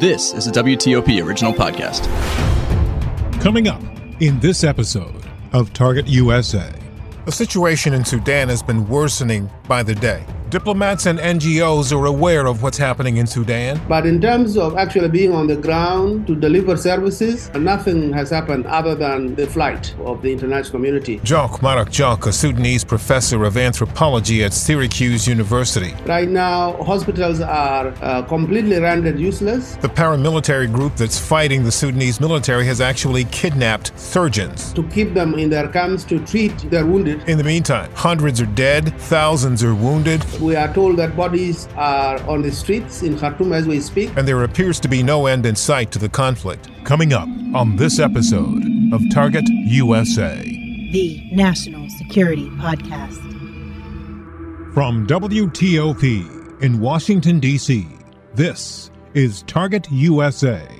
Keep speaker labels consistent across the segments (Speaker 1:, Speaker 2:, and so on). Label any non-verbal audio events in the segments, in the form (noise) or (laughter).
Speaker 1: This is a WTOP original podcast.
Speaker 2: Coming up in this episode of Target USA.
Speaker 3: The situation in Sudan has been worsening by the day. Diplomats and NGOs are aware of what's happening in Sudan.
Speaker 4: But in terms of actually being on the ground to deliver services, nothing has happened other than the flight of the international community.
Speaker 3: Jok Madok Jok, a Sudanese professor of anthropology at Syracuse University.
Speaker 4: Right now, hospitals are uh, completely rendered useless.
Speaker 3: The paramilitary group that's fighting the Sudanese military has actually kidnapped surgeons
Speaker 4: to keep them in their camps to treat their wounded.
Speaker 3: In the meantime, hundreds are dead, thousands are wounded.
Speaker 4: We are told that bodies are on the streets in Khartoum as we speak.
Speaker 3: And there appears to be no end in sight to the conflict.
Speaker 2: Coming up on this episode of Target USA,
Speaker 5: the National Security Podcast.
Speaker 2: From WTOP in Washington, D.C., this is Target USA.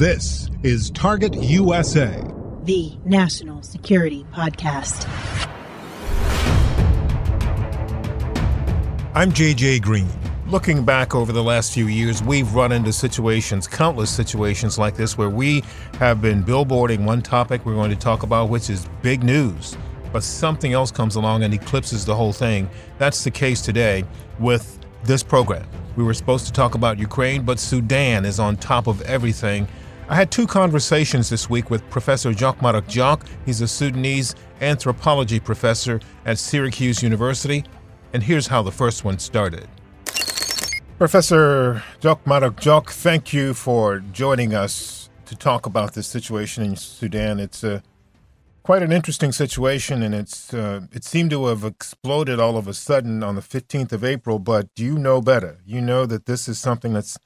Speaker 2: This is Target USA,
Speaker 5: the National Security Podcast.
Speaker 3: I'm JJ Green. Looking back over the last few years, we've run into situations, countless situations like this, where we have been billboarding one topic we're going to talk about, which is big news, but something else comes along and eclipses the whole thing. That's the case today with this program. We were supposed to talk about Ukraine, but Sudan is on top of everything I had two conversations this week with Professor Jok Madok Jok. He's a Sudanese anthropology professor at Syracuse University. And here's how the first one started. Professor Jok Madok Jok, thank you for joining us to talk about this situation in Sudan. It's a uh, quite an interesting situation, and it's uh, it seemed to have exploded all of a sudden on the 15th of April. But you know better. You know that this is something that's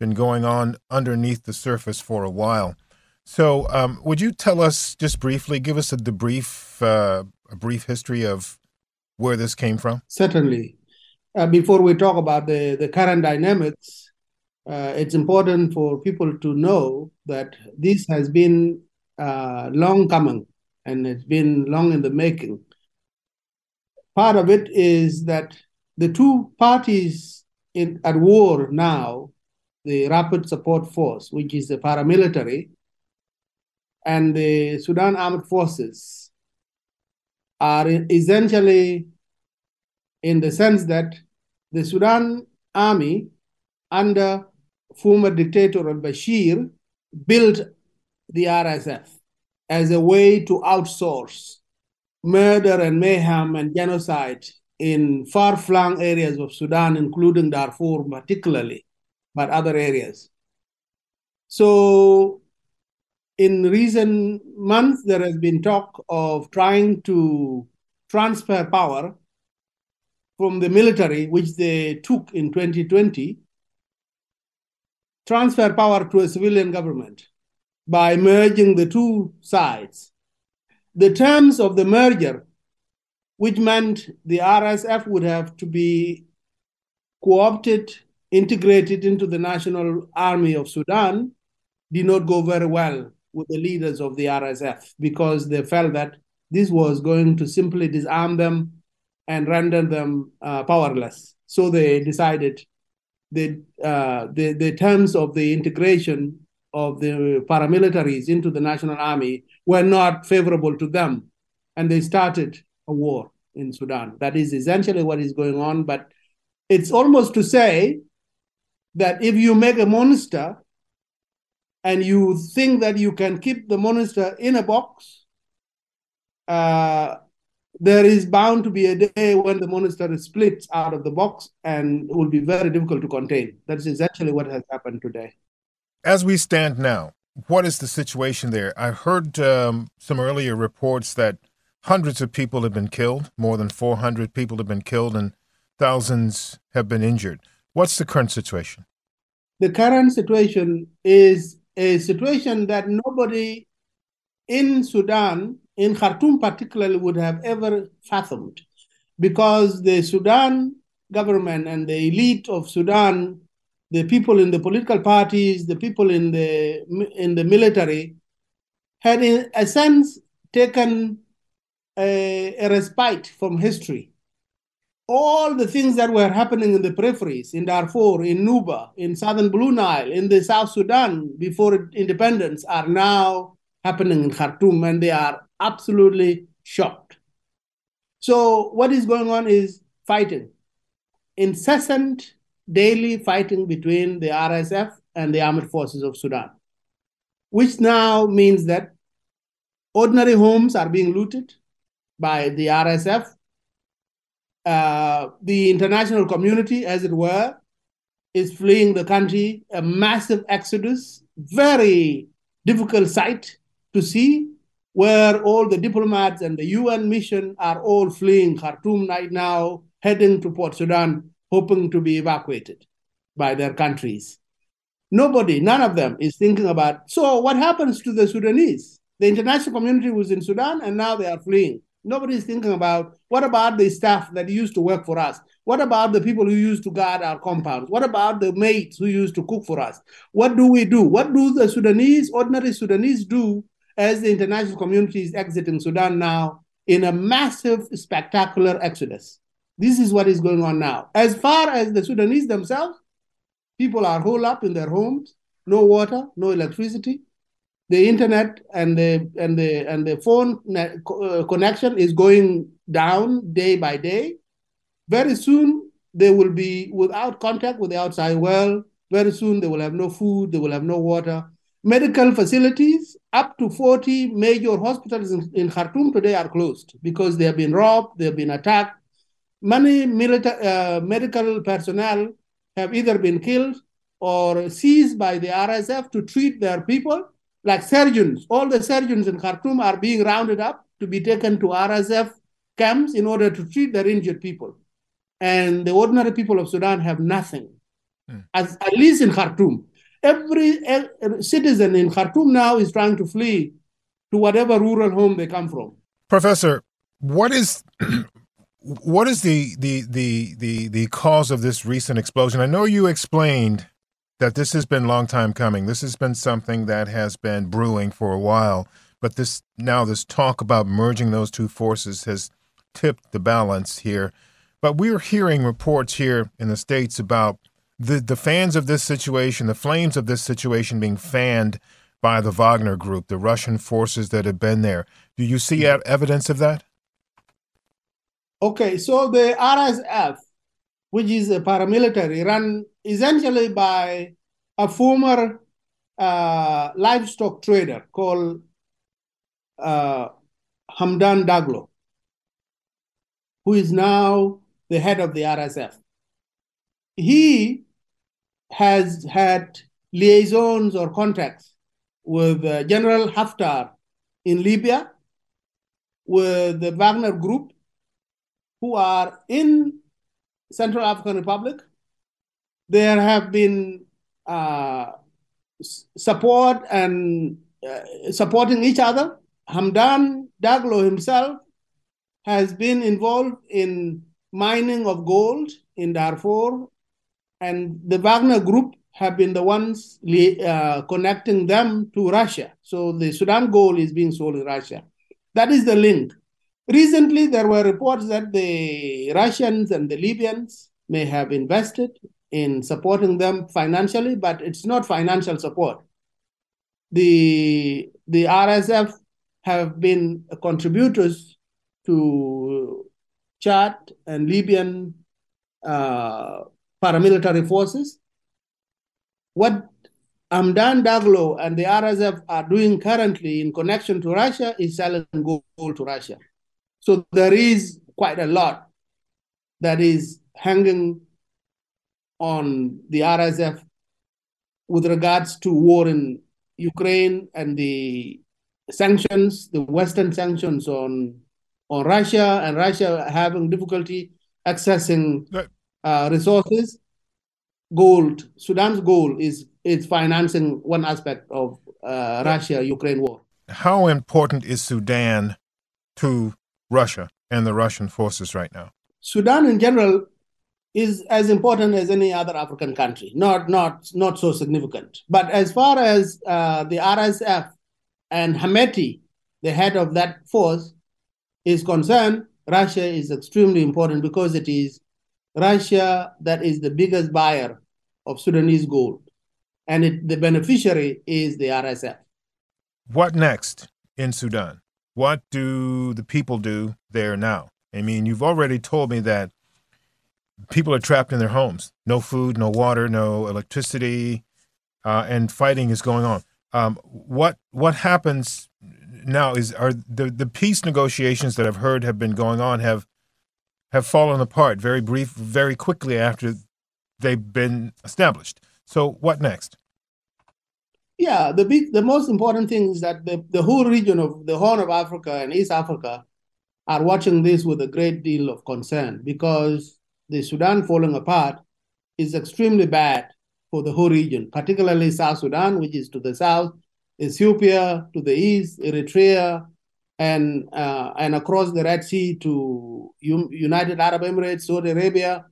Speaker 3: been going on underneath the surface for a while. So, um, would you tell us just briefly, give us a debrief, uh, a brief history of where this came from?
Speaker 4: Certainly. Uh, before we talk about the, the current dynamics, uh, it's important for people to know that this has been uh, long coming and it's been long in the making. Part of it is that the two parties in, at war now the Rapid Support Force, which is the paramilitary, and the Sudan Armed Forces are essentially in the sense that the Sudan army under former dictator al-Bashir built the RSF as a way to outsource murder and mayhem and genocide in far-flung areas of Sudan, including Darfur particularly but other areas. So, in recent months, there has been talk of trying to transfer power from the military, which they took in 2020, transfer power to a civilian government by merging the two sides. The terms of the merger, which meant the RSF would have to be co opted integrated into the National Army of Sudan did not go very well with the leaders of the RSF because they felt that this was going to simply disarm them and render them uh, powerless. So they decided the, uh, the, the terms of the integration of the paramilitaries into the national army were not favorable to them. And they started a war in Sudan. That is essentially what is going on. But it's almost to say that if you make a monster and you think that you can keep the monster in a box, uh, there is bound to be a day when the monster splits out of the box and will be very difficult to contain. That's exactly what has happened today.
Speaker 3: As we stand now, what is the situation there? I heard um, some earlier reports that hundreds of people have been killed, more than 400 people have been killed, and thousands have been injured. What's the current situation?
Speaker 4: The current situation is a situation that nobody in Sudan, in Khartoum particularly, would have ever fathomed because the Sudan government and the elite of Sudan, the people in the political parties, the people in the in the military, had in a sense taken a, a respite from history. All the things that were happening in the peripheries, in Darfur, in Nuba, in southern Blue Nile, in the South Sudan before independence, are now happening in Khartoum, and they are absolutely shocked. So, what is going on is fighting, incessant daily fighting between the RSF and the armed forces of Sudan, which now means that ordinary homes are being looted by the RSF. Uh, the international community, as it were, is fleeing the country, a massive exodus, very difficult sight to see, where all the diplomats and the UN mission are all fleeing Khartoum right now, heading to Port Sudan, hoping to be evacuated by their countries. Nobody, none of them is thinking about so what happens to the Sudanese? The international community was in Sudan and now they are fleeing. Nobody's thinking about what about the staff that used to work for us? What about the people who used to guard our compounds? What about the maids who used to cook for us? What do we do? What do the Sudanese, ordinary Sudanese, do as the international community is exiting Sudan now in a massive, spectacular exodus? This is what is going on now. As far as the Sudanese themselves, people are holed up in their homes, no water, no electricity, the internet and the and the and the phone uh, connection is going down day by day. Very soon they will be without contact with the outside world. Very soon they will have no food, they will have no water. Medical facilities, up to 40 major hospitals in, in Khartoum today are closed because they have been robbed, they have been attacked. Many military, uh, medical personnel have either been killed or seized by the RSF to treat their people like surgeons, all the surgeons in Khartoum are being rounded up to be taken to RSF camps in order to treat their injured people. And the ordinary people of Sudan have nothing, mm. As, at least in Khartoum. Every citizen in Khartoum now is trying to flee to whatever rural home they come from.
Speaker 3: Professor, what is (clears throat) what is the, the the the the cause of this recent explosion? I know you explained that this has been a long time coming. This has been something that has been brewing for a while, but this now this talk about merging those two forces has tipped the balance here. But we're hearing reports here in the states about the the fans of this situation, the flames of this situation being fanned by the Wagner group, the Russian forces that have been there. Do you see evidence of that?
Speaker 4: Okay, so the RSF, which is a paramilitary run essentially by a former uh, livestock trader called uh, Hamdan Daglo, who is now the head of the RSF. He has had liaisons or contacts with uh, General Haftar in Libya, with the Wagner Group, who are in Central African Republic, there have been uh, support and uh, supporting each other. Hamdan Daglo himself has been involved in mining of gold in Darfur, and the Wagner Group have been the ones uh, connecting them to Russia. So the Sudan gold is being sold in Russia. That is the link. Recently, there were reports that the Russians and the Libyans may have invested in supporting them financially, but it's not financial support. The, the RSF have been contributors to Chad and Libyan uh, paramilitary forces. What Amdan Daglo and the RSF are doing currently in connection to Russia is selling gold to Russia. So there is quite a lot that is hanging on the RSF with regards to war in Ukraine and the sanctions, the Western sanctions on on Russia, and Russia having difficulty accessing uh, resources. Gold, Sudan's gold is is financing one aspect of uh, Russia-Ukraine war.
Speaker 3: How important is Sudan to Russia and the Russian forces right now?
Speaker 4: Sudan, in general, is as important as any other African country. Not not not so significant. But as far as uh, the RSF and Hameti, the head of that force, is concerned, Russia is extremely important because it is Russia that is the biggest buyer of Sudanese gold, and it, the beneficiary is the RSF.
Speaker 3: What next in Sudan? What do the people do there now? I mean, you've already told me that people are trapped in their homes no food, no water, no electricity, uh, and fighting is going on. Um, what what happens now is are the, the peace negotiations that I've heard have been going on have have fallen apart very brief very quickly after they've been established. So what next?
Speaker 4: Yeah, the big the most important thing is that the, the whole region of the Horn of Africa and East Africa are watching this with a great deal of concern because the Sudan falling apart is extremely bad for the whole region, particularly South Sudan, which is to the south, Ethiopia to the east, Eritrea, and uh, and across the Red Sea to U- United Arab Emirates, Saudi Arabia,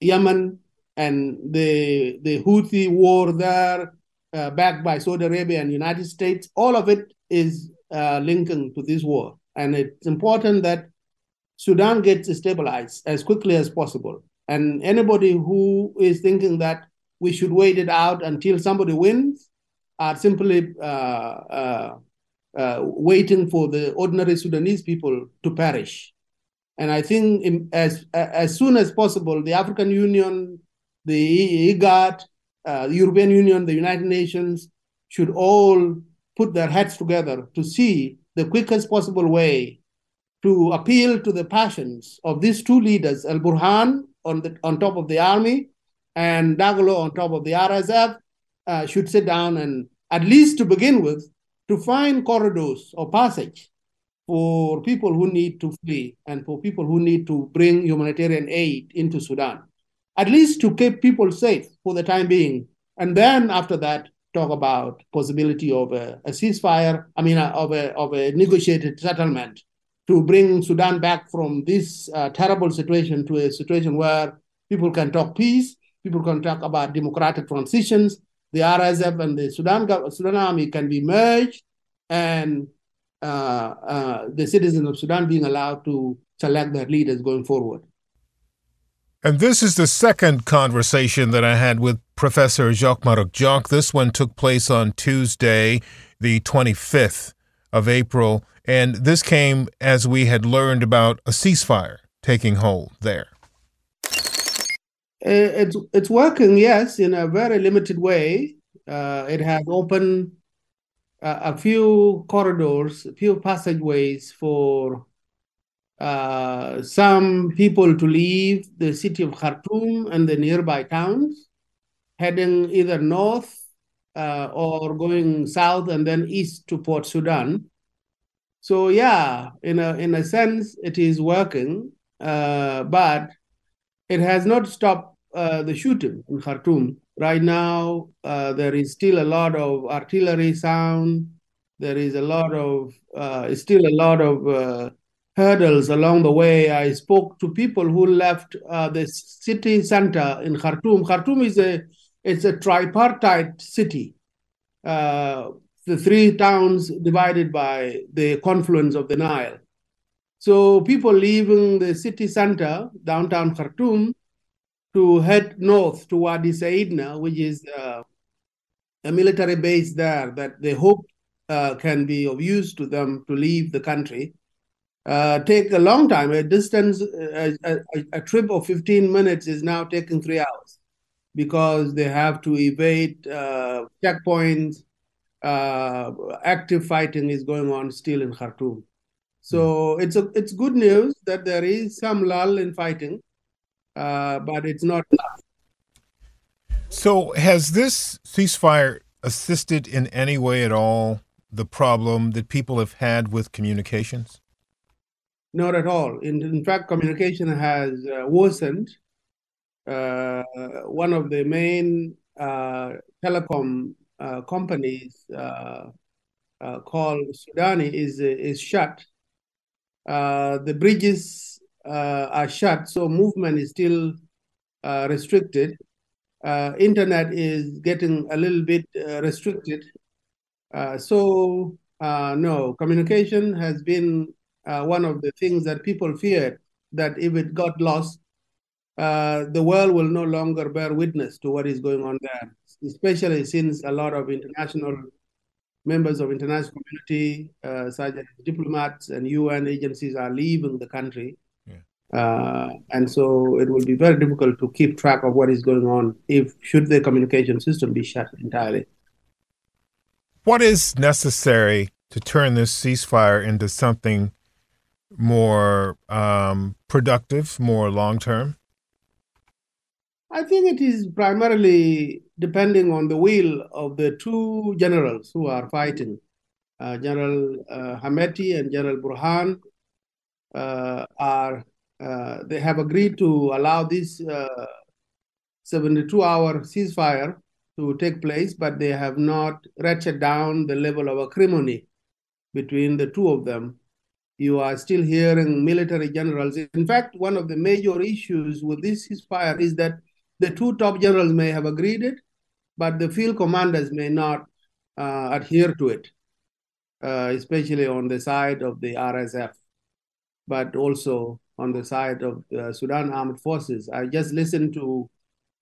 Speaker 4: Yemen, and the the Houthi war there, uh, backed by Saudi Arabia and United States. All of it is uh, linking to this war, and it's important that Sudan gets stabilized as quickly as possible. And anybody who is thinking that we should wait it out until somebody wins are simply uh, uh, uh, waiting for the ordinary Sudanese people to perish. And I think in, as as soon as possible, the African Union, the IGAD, uh, the European Union, the United Nations should all put their heads together to see the quickest possible way to appeal to the passions of these two leaders, Al Burhan on on top of the army and Dagalo on top of the RSF, uh, should sit down and at least to begin with to find corridors or passage for people who need to flee and for people who need to bring humanitarian aid into Sudan, at least to keep people safe for the time being, and then after that talk about possibility of a, a ceasefire. I mean, uh, of a of a negotiated settlement to bring Sudan back from this uh, terrible situation to a situation where people can talk peace, people can talk about democratic transitions, the RSF and the Sudan, Sudan army can be merged, and uh, uh, the citizens of Sudan being allowed to select their leaders going forward.
Speaker 3: And this is the second conversation that I had with Professor Jok Madok This one took place on Tuesday, the 25th of April, and this came as we had learned about a ceasefire taking hold there.
Speaker 4: Uh, it's it's working, yes, in a very limited way. Uh, it has opened a few corridors, a few passageways for uh, some people to leave the city of Khartoum and the nearby towns, heading either north uh, or going south and then east to Port Sudan. So yeah, in a in a sense, it is working, uh, but it has not stopped uh, the shooting in Khartoum. Right now, uh, there is still a lot of artillery sound. There is a lot of, still a lot of hurdles along the way. I spoke to people who left uh, the city center in Khartoum. Khartoum is a, it's a tripartite city. the three towns divided by the confluence of the Nile. So people leaving the city center, downtown Khartoum, to head north to Wadi Saidna, which is uh, a military base there that they hope uh, can be of use to them to leave the country. Uh, take a long time. A distance, a, a, a, trip of 15 minutes is now taking three hours because they have to evade uh, checkpoints. Uh, active fighting is going on still in Khartoum. So mm. it's a, it's good news that there is some lull in fighting uh, but it's not enough.
Speaker 3: So, has this ceasefire assisted in any way at all the problem that people have had with communications?
Speaker 4: Not at all. In, in fact, communication has uh, worsened. Uh, one of the main uh, telecom uh, companies uh, uh, called Sudani is is shut. the bridges are shut, so movement is still restricted. internet is getting a little bit restricted. so no, communication has been one of the things that people feared that if it got lost, uh, the world will no longer bear witness to what is going on there, especially since a lot of international members of international community, uh, such as diplomats and UN agencies, are leaving the country. Uh, and so it will be very difficult to keep track of what is going on if should the communication system be shut entirely.
Speaker 3: What is necessary to turn this ceasefire into something more um, productive, more long term?
Speaker 4: I think it is primarily depending on the will of the two generals who are fighting, uh, General uh, Hameti and General Burhan. Uh, are uh, they have agreed to allow this 72-hour uh, ceasefire to take place, but they have not ratcheted down the level of acrimony between the two of them. You are still hearing military generals. In fact, one of the major issues with this ceasefire is that the two top generals may have agreed it, but the field commanders may not uh, adhere to it, uh, especially on the side of the RSF, but also on the side of the Sudan Armed Forces. I just listened to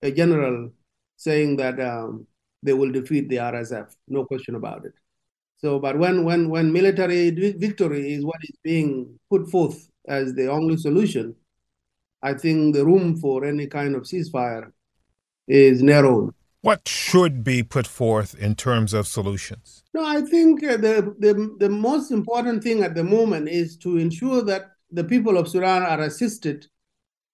Speaker 4: a general saying that um, they will defeat the RSF, no question about it. So, but when when when military victory is what is being put forth as the only solution, I think the room for any kind of ceasefire is narrowed.
Speaker 3: What should be put forth in terms of solutions?
Speaker 4: No, I think uh, the, the, the most important thing at the moment is to ensure that the people of Sudan are assisted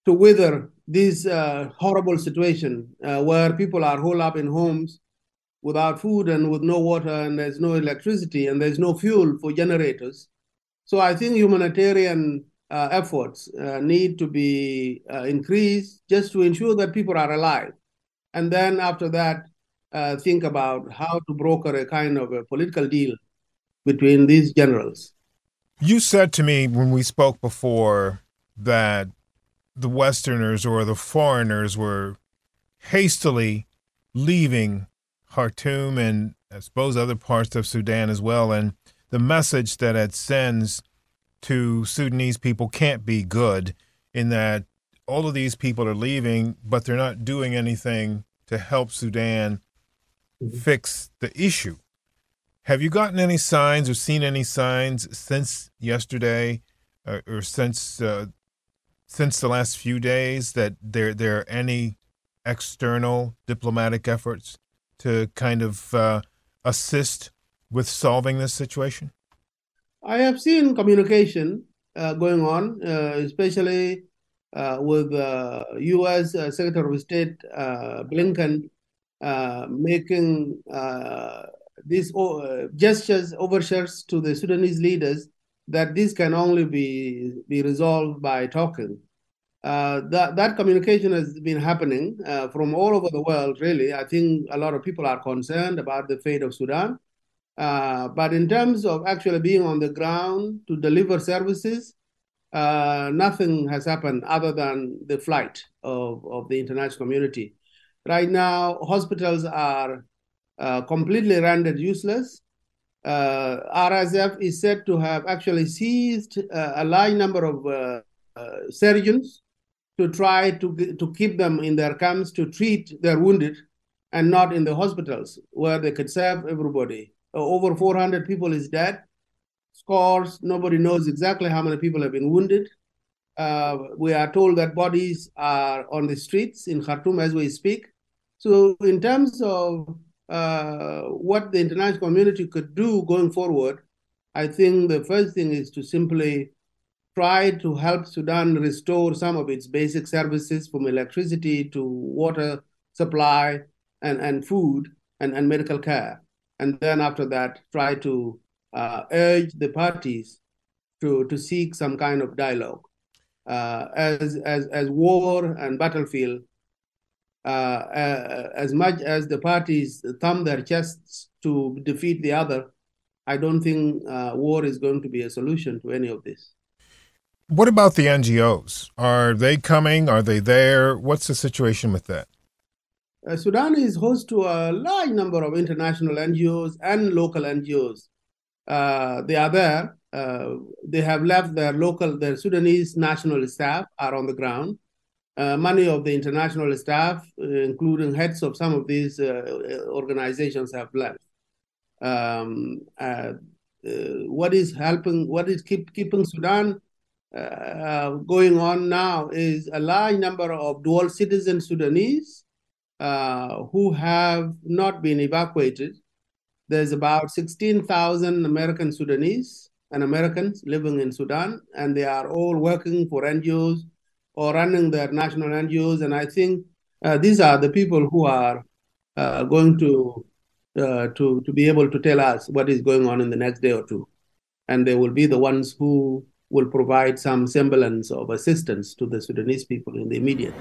Speaker 4: to weather this uh, horrible situation uh, where people are holed up in homes without food and with no water and there's no electricity and there's no fuel for generators. So I think humanitarian uh, efforts uh, need to be uh, increased just to ensure that people are alive. And then after that, uh, think about how to broker a kind of a political deal between these generals.
Speaker 3: You said to me when we spoke before that the Westerners or the foreigners were hastily leaving Khartoum and I suppose other parts of Sudan as well. And the message that it sends to Sudanese people can't be good in that all of these people are leaving, but they're not doing anything to help Sudan mm-hmm. fix the issue. Have you gotten any signs or seen any signs since yesterday, or, or since uh, since the last few days that there there are any external diplomatic efforts to kind of uh, assist with solving this situation?
Speaker 4: I have seen communication uh, going on, uh, especially uh, with U.S. Uh, Secretary of State Blinken making these gestures, overtures to the Sudanese leaders that this can only be be resolved by talking. Uh, that that communication has been happening uh, from all over the world. Really, I think a lot of people are concerned about the fate of Sudan. Uh, but in terms of actually being on the ground to deliver services, uh, nothing has happened other than the flight of, of the international community. Right now, hospitals are uh, completely rendered useless. RSF is said to have actually seized a large number of surgeons to try to, to keep them in their camps to treat their wounded and not in the hospitals where they could serve everybody. over 400 people is dead scores. Nobody knows exactly how many people have been wounded. Uh, we are told that bodies are on the streets in Khartoum as we speak. So, in terms of uh, what the international community could do going forward, I think the first thing is to simply try to help Sudan restore some of its basic services from electricity to water supply and, and food and, and medical care. And then after that, try to uh, urge the parties to, to seek some kind of dialogue. Uh, as, as, as war and battlefield uh, uh, as much as the parties thumb their chests to defeat the other, I don't think uh, war is going to be a solution to any of this.
Speaker 3: What about the NGOs? Are they coming? Are they there? What's the situation with that?
Speaker 4: Uh, Sudan is host to a large number of international NGOs and local NGOs. Uh, they are there. Uh, they have left their local, their Sudanese national staff are on the ground. Uh, many of the international staff, uh, including heads of some of these uh, organizations, have left. Um, what is helping? What is keep, keeping Sudan going on now is a large number of dual citizen Sudanese who have not been evacuated there's about 16,000 American Sudanese and Americans living in Sudan, and they are all working for NGOs or running their national NGOs. And I think uh, these are the people who are uh, going to, uh, to, to be able to tell us what is going on in the next day or two. And they will be the ones who will provide some semblance of assistance to the Sudanese people in the immediate.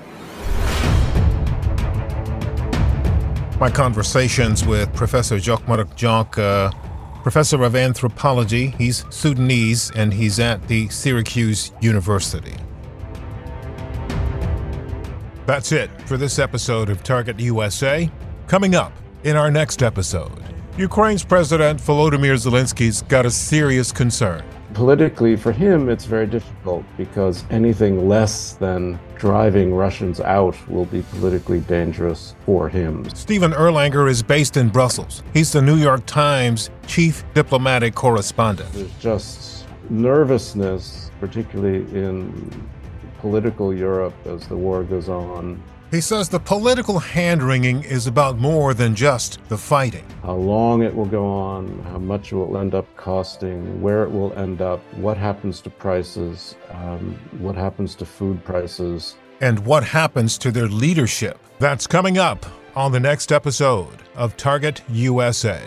Speaker 3: My conversations with Professor Jok Madok Jok, uh, professor of anthropology. He's Sudanese and he's at the Syracuse University. That's it for this episode of Target USA. Coming up in our next episode, Ukraine's President Volodymyr Zelensky's got a serious concern.
Speaker 6: Politically, for him, it's very difficult because anything less than driving Russians out will be politically dangerous for him.
Speaker 3: Stephen Erlanger is based in Brussels. He's the New York Times chief diplomatic correspondent.
Speaker 6: There's just nervousness, particularly in political Europe as the war goes on.
Speaker 3: He says the political hand wringing is about more than just the fighting.
Speaker 6: How long it will go on, how much it will end up costing, where it will end up, what happens to prices, um, what happens to food prices,
Speaker 3: and what happens to their leadership. That's coming up on the next episode of Target USA.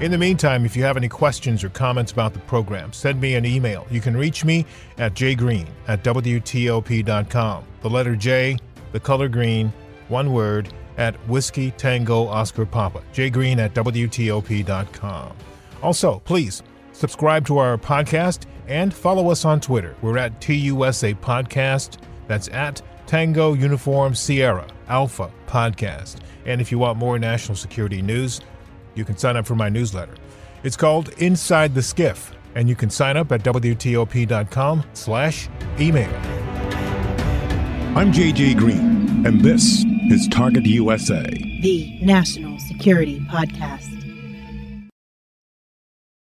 Speaker 3: In the meantime, if you have any questions or comments about the program, send me an email. You can reach me at jgreen at WTOP.com. The letter J, the color green, one word, at Whiskey Tango Oscar Papa. jgreen at WTOP.com. Also, please subscribe to our podcast and follow us on Twitter. We're at TUSA Podcast. That's at Tango Uniform Sierra Alpha Podcast. And if you want more national security news, you can sign up for my newsletter. It's called Inside the SCIF, and you can sign up at WTOP.com slash email.
Speaker 2: I'm JJ Green, and this is Target USA,
Speaker 5: the National Security Podcast.